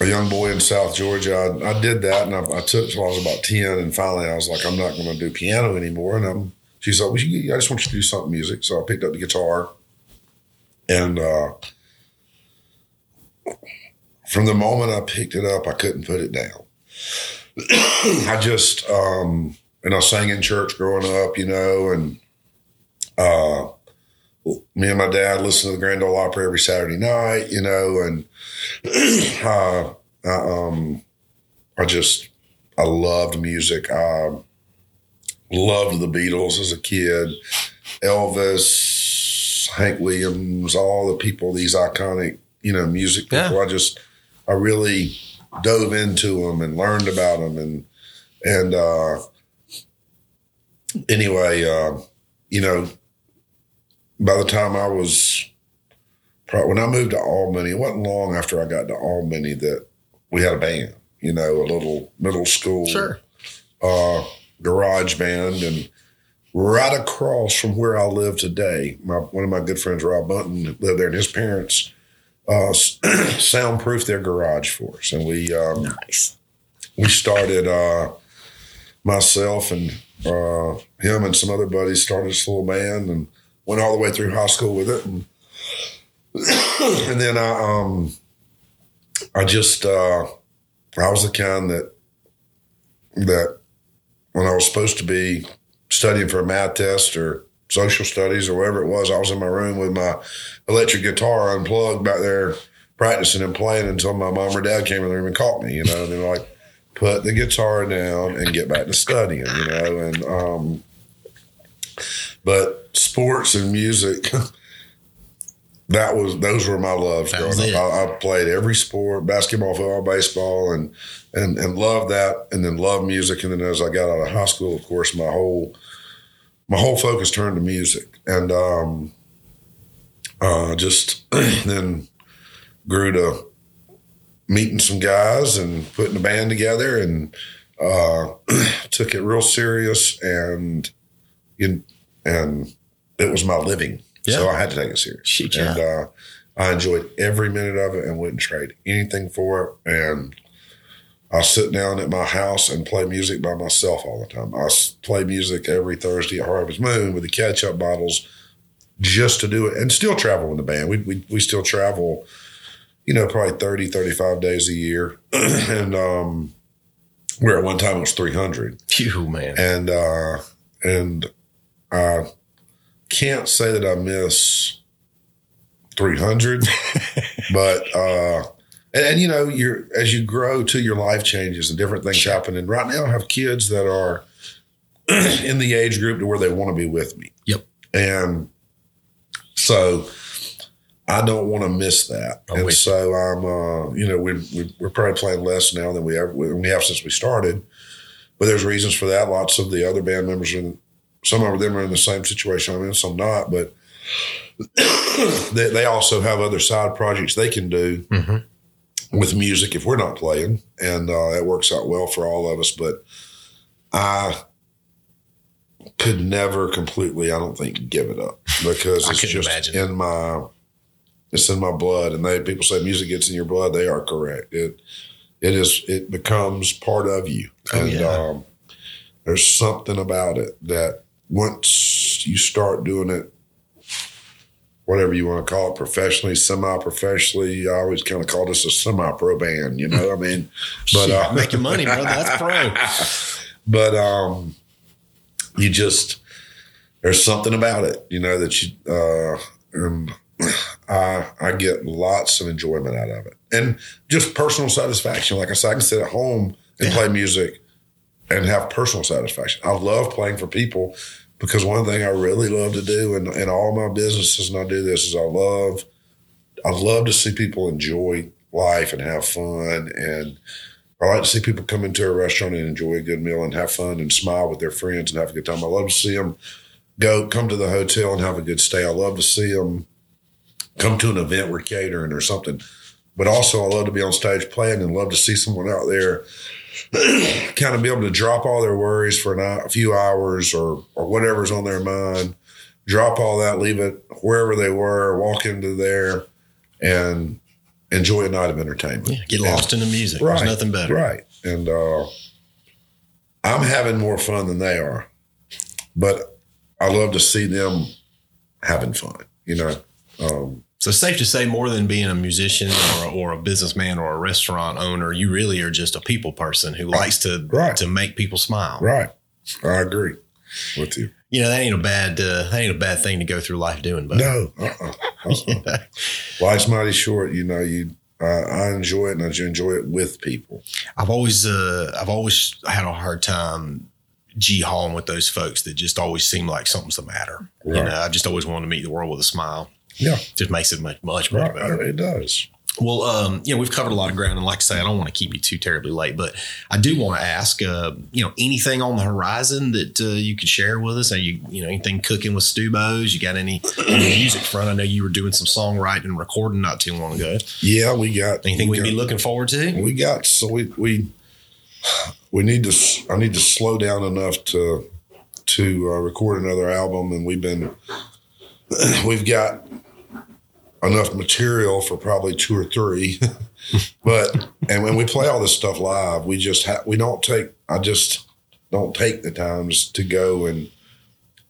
[SPEAKER 2] a young boy in South Georgia, I, I did that, and I, I took till I was about ten, and finally I was like, I'm not going to do piano anymore, and I'm she's like, well, I just want you to do something music. So I picked up the guitar. And uh, from the moment I picked it up, I couldn't put it down. I just, um, and I sang in church growing up, you know, and uh, me and my dad listened to the Grand Ole Opry every Saturday night, you know, and uh, I, um, I just, I loved music. I, loved the Beatles as a kid, Elvis, Hank Williams, all the people, these iconic, you know, music people. Yeah. I just, I really dove into them and learned about them. And, and, uh, anyway, uh, you know, by the time I was, when I moved to Albany, it wasn't long after I got to Albany that we had a band, you know, a little middle school.
[SPEAKER 1] Sure.
[SPEAKER 2] Uh, garage band and right across from where I live today, my, one of my good friends, Rob Bunton, lived there, and his parents uh, soundproofed their garage for us, and we um,
[SPEAKER 1] nice.
[SPEAKER 2] We started uh, myself and uh, him and some other buddies started this little band and went all the way through high school with it, and and then I um I just uh, I was the kind that that when I was supposed to be studying for a math test or social studies or whatever it was, I was in my room with my electric guitar unplugged back there practicing and playing until my mom or dad came in the room and caught me, you know, and they were like, put the guitar down and get back to studying, you know, and, um, but sports and music, that was those were my loves growing up. I, I, played every sport, basketball, football, baseball, and and and loved that, and then loved music. And then as I got out of high school, of course, my whole my whole focus turned to music, and um, uh, just then grew to meeting some guys and putting a band together, and uh, took it real serious, and and it was my living yeah. So I had to take it serious. Yeah. And uh, I enjoyed every minute of it and wouldn't trade anything for it. And I sit down at my house and play music by myself all the time. I play music every Thursday at Harvest Moon with the catch up bottles just to do it and still travel in the band. We, we, we still travel you know, probably 30, 35 days a year. and um, where at one time it was 300.
[SPEAKER 1] Phew, man.
[SPEAKER 2] And, uh, and I can't say that I miss 300, but, uh, and, and, you know, you're, as you grow to your life changes and different things happen. And right now I have kids that are in the age group to where they want to be with me.
[SPEAKER 1] Yep.
[SPEAKER 2] And so, I don't want to miss that. And so I'm, uh, you know, we, we, we're probably playing less now than we ever we have since we started. But there's reasons for that. Lots of the other band members, and some of them are in the same situation I'm in, some not. But they, they also have other side projects they can do
[SPEAKER 1] Mm-hmm.
[SPEAKER 2] with music if we're not playing, and uh, that works out well for all of us. But I could never completely, I don't think, give it up because it's just
[SPEAKER 1] imagine.
[SPEAKER 2] in my it's in my blood. And they people say music gets in your blood. They are correct. It it is it becomes part of you.
[SPEAKER 1] Oh,
[SPEAKER 2] and
[SPEAKER 1] yeah.
[SPEAKER 2] um, there's something about it that once you start doing it, whatever you want to call it, professionally, semi-professionally, I always kind of call this a semi-pro band. You know, what I mean, but
[SPEAKER 1] Yeah,
[SPEAKER 2] uh,
[SPEAKER 1] making money, brother. That's pro.
[SPEAKER 2] but um, you just there's something about it, you know, that you uh, and I I get lots of enjoyment out of it, and just personal satisfaction. Like I said, I can sit at home and
[SPEAKER 1] Yeah.
[SPEAKER 2] play music and have personal satisfaction. I love playing for people because one thing I really love to do in, in all my businesses, and I do this, is I love I love to see people enjoy life and have fun and I like to see people come into a restaurant and enjoy a good meal and have fun and smile with their friends and have a good time. I love to see them go come to the hotel and have a good stay. I love to see them come to an event we're catering or something. But also, I love to be on stage playing and love to see someone out there kind of be able to drop all their worries for an a few hours or or whatever's on their mind, drop all that, leave it wherever they were, walk into there, and enjoy a night of entertainment.
[SPEAKER 1] Yeah, get
[SPEAKER 2] And-
[SPEAKER 1] lost in the music. There's nothing better.
[SPEAKER 2] Right. And uh, I'm having more fun than they are. But I love to see them having fun, you know. Um,
[SPEAKER 1] So safe to say more than being a musician or, or a businessman or a restaurant owner, you really are just a people person who likes to
[SPEAKER 2] Right.
[SPEAKER 1] to make people smile.
[SPEAKER 2] right. I agree with you.
[SPEAKER 1] You know that ain't a bad uh, that ain't a bad thing to go through life doing. But
[SPEAKER 2] No. Uh-uh. Uh-uh. Life's mighty short. You know, you. Uh, I enjoy it, and I enjoy it with people.
[SPEAKER 1] I've always uh, I've always had a hard time g hauling with those folks that just always seem like something's the matter. You know, I just always wanted to meet the world with a smile.
[SPEAKER 2] Yeah,
[SPEAKER 1] Just makes it much much
[SPEAKER 2] right.
[SPEAKER 1] better.
[SPEAKER 2] It does.
[SPEAKER 1] Well, um, you know, we've covered a lot of ground, and like I say, I don't want to keep you too terribly late, but I do want to ask, uh, you know, anything on the horizon that uh, you could share with us? Are you, you know, anything cooking with Stubos? You got any the music front? I know you were doing some songwriting and recording not too long ago.
[SPEAKER 2] Yeah, we got
[SPEAKER 1] Anything
[SPEAKER 2] we
[SPEAKER 1] we'd be looking forward to?
[SPEAKER 2] we got so we we we need to i need to slow down enough to to uh, record another album and we've been we've got enough material for probably two or three. But and when we play all this stuff live we just ha- we don't take i just don't take the times to go and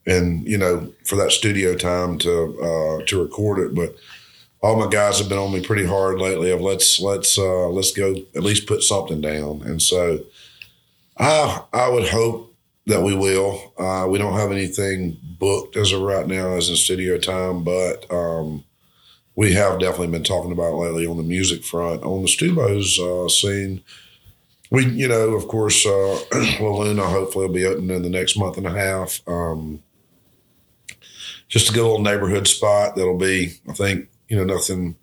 [SPEAKER 2] and you know for that studio time to uh to record it. But all my guys have been on me pretty hard lately of let's let's uh let's go at least put something down. And so i i would hope that we will. Uh we don't have anything booked as of right now as in studio time but um we have definitely been talking about lately on the music front. On the stubos uh scene we you know of course uh La Luna hopefully will be open in the next month and a half. Um just a good little neighborhood spot that'll be i think you know nothing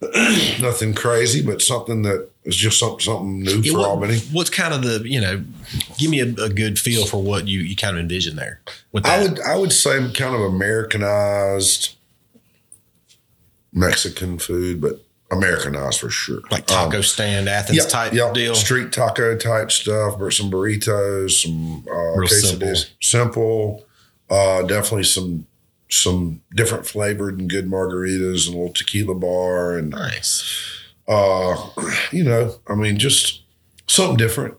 [SPEAKER 2] nothing crazy but something that is just something, something new
[SPEAKER 1] Yeah,
[SPEAKER 2] for
[SPEAKER 1] what-
[SPEAKER 2] albany.
[SPEAKER 1] What's kind of the, you know, give me a, a good feel for what you, you kind of envision there with that.
[SPEAKER 2] i would i would say kind of americanized mexican food but americanized for sure
[SPEAKER 1] like taco
[SPEAKER 2] Um,
[SPEAKER 1] stand, Athens
[SPEAKER 2] yeah,
[SPEAKER 1] type deal.
[SPEAKER 2] street taco type stuff but some burritos some uh
[SPEAKER 1] Real
[SPEAKER 2] quesadillas. simple uh definitely some some different flavored and good margaritas and a little tequila bar and
[SPEAKER 1] Nice.
[SPEAKER 2] uh, you know, I mean, just something different.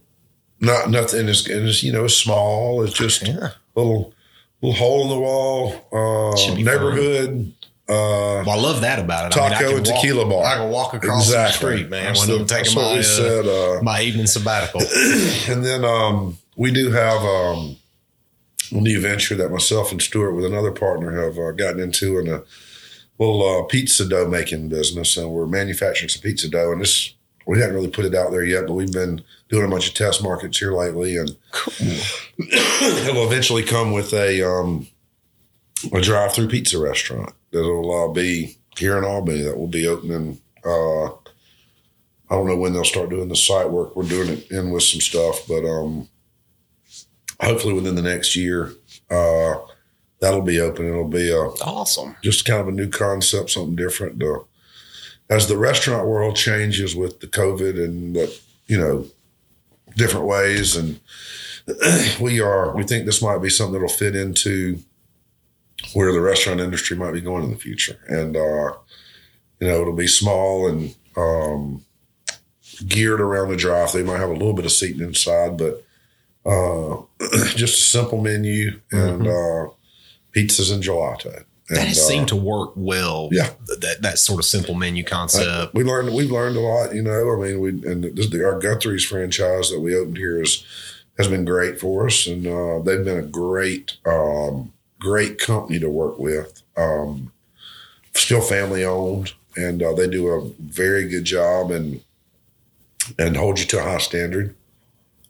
[SPEAKER 2] Not nothing. It's, and it's you know, small. It's just
[SPEAKER 1] Yeah.
[SPEAKER 2] little little hole in the wall uh, neighborhood Uh,
[SPEAKER 1] Well, I love that about it. I mean, I
[SPEAKER 2] Taco and
[SPEAKER 1] walk-
[SPEAKER 2] tequila bar.
[SPEAKER 1] I can walk across the street, man,
[SPEAKER 2] That's
[SPEAKER 1] when
[SPEAKER 2] the-
[SPEAKER 1] I'm taking my uh,
[SPEAKER 2] said, uh,
[SPEAKER 1] my evening sabbatical.
[SPEAKER 2] and then um, we do have um, a new venture that myself and Stuart, with another partner, have uh, gotten into in a little uh, pizza dough making business, and we're manufacturing some pizza dough. And this we haven't really put it out there yet, but we've been doing a bunch of test markets here lately, and it'll eventually come with a um, a drive-through pizza restaurant that'll uh, be here in Albany that will be opening. Uh, I don't know when they'll start doing the site work. We're doing it in with some stuff, but um, hopefully within the next year, uh, that'll be open. It'll be a
[SPEAKER 1] awesome.
[SPEAKER 2] just kind of a new concept, something different. Uh, as the restaurant world changes with the COVID and the, you know, different ways, and we are, we think this might be something that'll fit into where the restaurant industry might be going in the future. And, uh, you know, it'll be small and um, geared around the drive. They might have a little bit of seating inside, but uh, just a simple menu and uh, pizzas and gelato.
[SPEAKER 1] That
[SPEAKER 2] And,
[SPEAKER 1] has
[SPEAKER 2] uh,
[SPEAKER 1] seemed to work well.
[SPEAKER 2] yeah.
[SPEAKER 1] that that sort of simple menu concept.
[SPEAKER 2] we learned we've learned a lot. You know, I mean, we and this, the, our Guthrie's franchise that we opened here is has been great for us, and uh, they've been a great um, great company to work with. Um, still family owned, and uh, they do a very good job and and hold you to a high standard.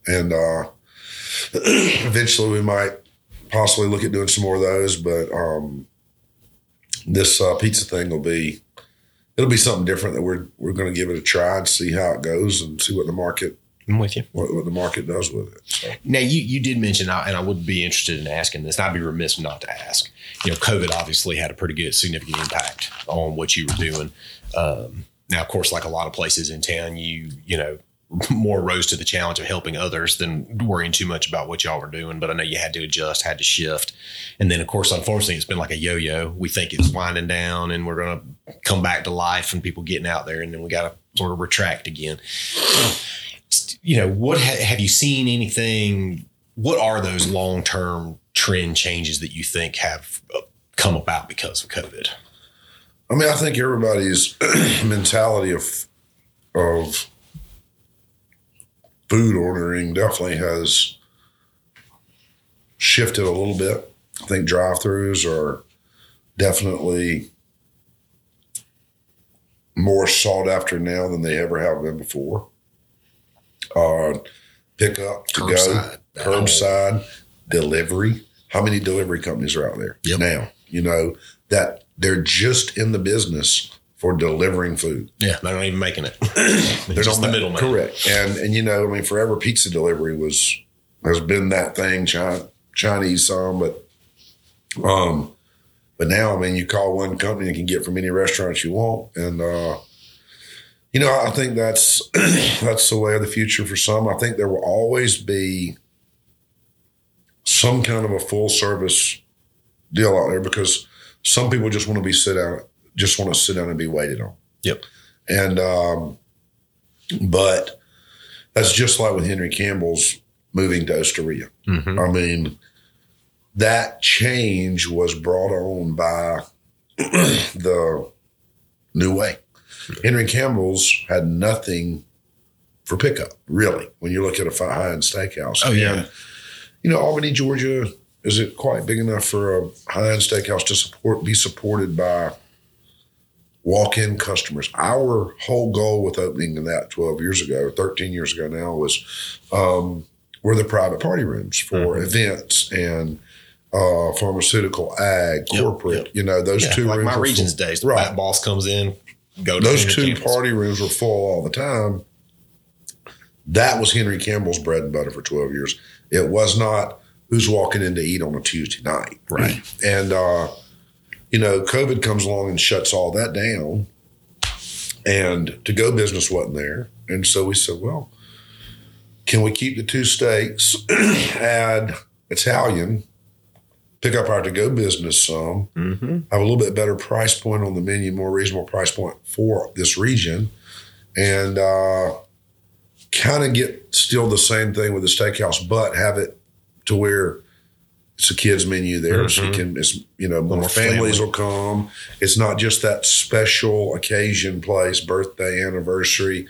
[SPEAKER 2] And uh, eventually, we might possibly look at doing some more of those, but um, this uh, pizza thing will be it'll be something different that we're we're going to give it a try and see how it goes and see what the market
[SPEAKER 1] I'm with you.
[SPEAKER 2] what, what the market does with it. So,
[SPEAKER 1] Now, you you did mention, and I would be interested in asking this, and I'd be remiss not to ask. You know, COVID obviously had a pretty good, significant impact on what you were doing. Um, now, of course, like a lot of places in town, you you know more rose to the challenge of helping others than worrying too much about what y'all were doing. But I know you had to adjust, had to shift, and then of course, unfortunately, it's been like a yo-yo. We think it's winding down, and we're going to come back to life, and people getting out there, and then we got to sort of retract again you know, what ha- have you seen anything? What are those long term trend changes that you think have uh, come about because of COVID?
[SPEAKER 2] I mean, I think everybody's mentality of of food ordering definitely has shifted a little bit. I think drive-throughs are definitely more sought after now than they ever have been before. Uh, pickup to
[SPEAKER 1] Curbside.
[SPEAKER 2] go, curbside delivery. How many delivery companies are out there
[SPEAKER 1] Yep.
[SPEAKER 2] now? You know that they're just in the business for delivering food.
[SPEAKER 1] Yeah, they're not even making it.
[SPEAKER 2] They're
[SPEAKER 1] just the
[SPEAKER 2] ma-
[SPEAKER 1] middleman.
[SPEAKER 2] Correct. And and you know, I mean, forever pizza delivery was has been that thing, China, Chinese some, but um, but now I mean, you call one company and can get from any restaurant you want, and uh, you know, I think that's that's the way of the future for some. I think there will always be some kind of a full service deal out there because some people just want to be sit down, just want to sit down and be waited on.
[SPEAKER 1] Yep.
[SPEAKER 2] And um, but that's just like with Henry Campbell's moving to Osteria.
[SPEAKER 1] Mhm.
[SPEAKER 2] I mean, that change was brought on by the new way. Henry Campbell's had nothing for pickup, really, when you look at a high end steakhouse.
[SPEAKER 1] Oh, yeah.
[SPEAKER 2] And, you know, Albany, Georgia, is it quite big enough for a high end steakhouse to support be supported by walk in customers? Our whole goal with opening that 12 years ago, 13 years ago now, was um, were the private party rooms for
[SPEAKER 1] Mhm.
[SPEAKER 2] events and uh, pharmaceutical, ag, corporate.
[SPEAKER 1] yep.
[SPEAKER 2] You know, those
[SPEAKER 1] Yeah,
[SPEAKER 2] two
[SPEAKER 1] like
[SPEAKER 2] rooms.
[SPEAKER 1] my region's
[SPEAKER 2] full.
[SPEAKER 1] days. The
[SPEAKER 2] right.
[SPEAKER 1] boss comes in, go to
[SPEAKER 2] Those
[SPEAKER 1] Henry
[SPEAKER 2] two
[SPEAKER 1] Campbell's.
[SPEAKER 2] party rooms were full all the time. That was Henry Campbell's bread and butter for 12 years. It was not who's walking in to eat on a Tuesday night.
[SPEAKER 1] Right.
[SPEAKER 2] And, uh, you know, COVID comes along and shuts all that down. And to go business wasn't there. And so we said, well, can we keep the two steaks, add Italian, pick up our to go business some,
[SPEAKER 1] Mm-hmm.
[SPEAKER 2] have a little bit better price point on the menu, more reasonable price point for this region, and uh, kind of get still the same thing with the steakhouse, but have it to where it's a kids menu there, so you can it's you know more
[SPEAKER 1] more
[SPEAKER 2] families
[SPEAKER 1] family.
[SPEAKER 2] will come. It's not just that special occasion place, birthday, anniversary.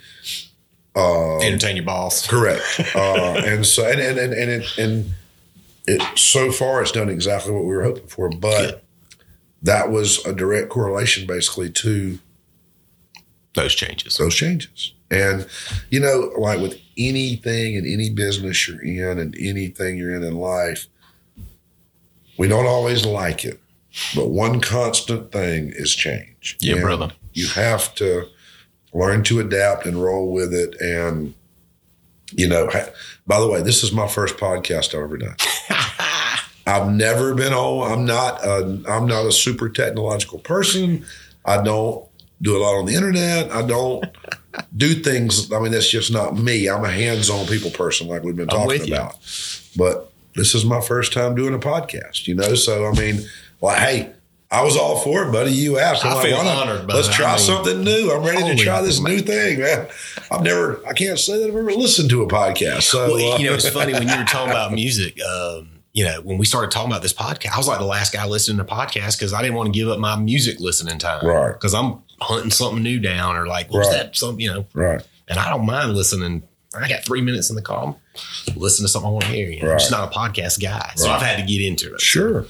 [SPEAKER 1] Entertain your boss.
[SPEAKER 2] Correct. uh, and so and and and and it, and it so far it's done exactly what we were hoping for, but
[SPEAKER 1] Good.
[SPEAKER 2] that was a direct correlation basically to
[SPEAKER 1] Those changes.
[SPEAKER 2] those changes. And you know, like with anything in any business you're in and anything you're in in life, we don't always like it, but one constant thing is change.
[SPEAKER 1] Yeah,
[SPEAKER 2] And
[SPEAKER 1] brother.
[SPEAKER 2] You have to learn to adapt and roll with it. And you know, by the way, this is my first podcast I've ever done. I've never been on. I'm not. A, I'm not a super technological person. I don't do a lot on the internet. I don't do things. I mean, that's just not me. I'm a hands-on people person, like we've been talking about. But this is my first time doing a podcast. You know, so I mean, like, hey. I was all for it, buddy. You asked. I'm
[SPEAKER 1] I
[SPEAKER 2] like,
[SPEAKER 1] feel honored.
[SPEAKER 2] Let's try
[SPEAKER 1] I mean,
[SPEAKER 2] something new. I'm ready to try this
[SPEAKER 1] man.
[SPEAKER 2] new thing, man. I've never, I can't say that I've ever listened to a podcast. So,
[SPEAKER 1] Well,
[SPEAKER 2] uh,
[SPEAKER 1] you know, it's funny when you were talking about music. Um, you know, when we started talking about this podcast, I was like the last guy listening to podcasts because I didn't want to give up my music listening time.
[SPEAKER 2] Right.
[SPEAKER 1] Because I'm hunting something new down or like, what's
[SPEAKER 2] Right.
[SPEAKER 1] that? Some, you know,
[SPEAKER 2] right.
[SPEAKER 1] and I don't mind listening. I got three minutes in the car. Listen to something I want to hear. You know, I'm just not a podcast guy, so
[SPEAKER 2] Right.
[SPEAKER 1] I've had to get into it.
[SPEAKER 2] Sure.
[SPEAKER 1] Kinda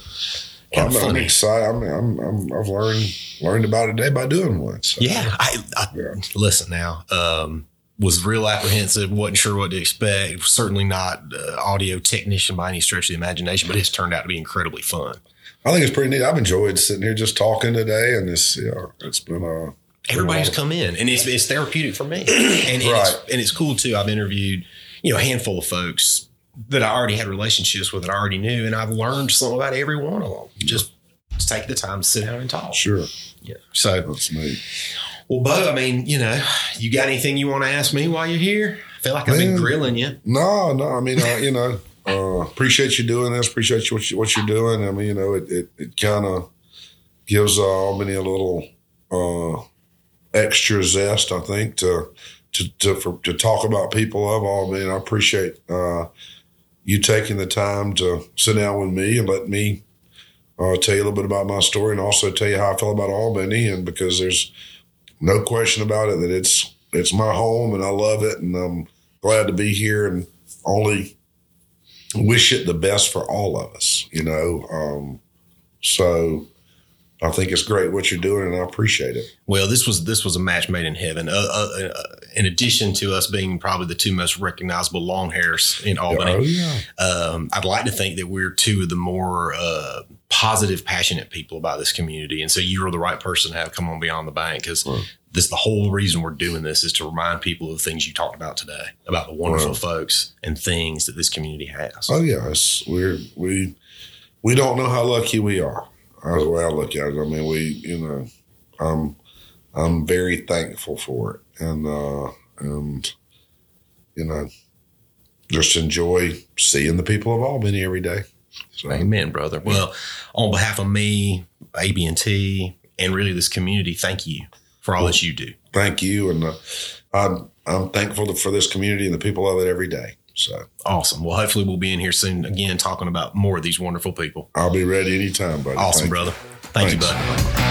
[SPEAKER 2] I'm, I'm excited. I'm, I'm, I'm, I've learned learned about it today by doing one. So.
[SPEAKER 1] Yeah, I, I
[SPEAKER 2] Yeah.
[SPEAKER 1] listen now. Um, was real apprehensive, wasn't sure what to expect. Certainly not uh, audio technician by any stretch of the imagination, but it's turned out to be incredibly fun.
[SPEAKER 2] I think it's pretty neat. I've enjoyed sitting here just talking today, and it's yeah, it's been uh,
[SPEAKER 1] Everybody's come in, and it's it's therapeutic for me, and, and it's,
[SPEAKER 2] Right.
[SPEAKER 1] and it's cool too. I've interviewed you know a handful of folks that I already had relationships with, that I already knew, and I've learned something about every one of them. Just, just take the time to sit down and talk.
[SPEAKER 2] sure.
[SPEAKER 1] Yeah. So,
[SPEAKER 2] That's neat.
[SPEAKER 1] well, Bo, I mean, you know, you got anything you want to ask me while you're here? I feel like I've been grilling you.
[SPEAKER 2] No, no. I mean, uh, you know, uh, appreciate you doing this. Appreciate you what, you what you're doing. I mean, you know, it it, it kind of gives uh, Albany a little uh, extra zest, I think, to to to for, to talk about people of Albany. And I appreciate uh, you taking the time to sit down with me and let me uh, tell you a little bit about my story, and also tell you how I feel about Albany. And because there's no question about it that it's it's my home, and I love it, and I'm glad to be here, and only wish it the best for all of us. You know, um, so. I think it's great what you're doing, and I appreciate it.
[SPEAKER 1] Well, this was this was a match made in heaven. Uh, uh, uh, in addition to us being probably the two most recognizable long hairs in Albany,
[SPEAKER 2] Oh yeah,
[SPEAKER 1] um, I'd like to think that we're two of the more uh, positive, passionate people about this community. And so you're the right person to have come on Beyond the Bank because
[SPEAKER 2] Right.
[SPEAKER 1] this the whole reason we're doing this is to remind people of the things you talked about today about the wonderful
[SPEAKER 2] Right.
[SPEAKER 1] folks and things that this community has.
[SPEAKER 2] oh yeah. It's, we're we we don't know how lucky we are. That's the way I look at it. I mean, we you know, I'm I'm very thankful for it, and uh, and you know, just enjoy seeing the people of Albany every day. So,
[SPEAKER 1] Amen, brother. Well, on behalf of me, AB&T, and really this community, thank you for all that you do.
[SPEAKER 2] thank you, and uh, I'm I'm thankful for this community and the people of it every day. So
[SPEAKER 1] Awesome. Well, hopefully we'll be in here soon again talking about more of these wonderful people.
[SPEAKER 2] I'll be ready anytime, buddy.
[SPEAKER 1] Awesome,
[SPEAKER 2] Thank you.
[SPEAKER 1] brother. Thank you,
[SPEAKER 2] Thanks.
[SPEAKER 1] bud.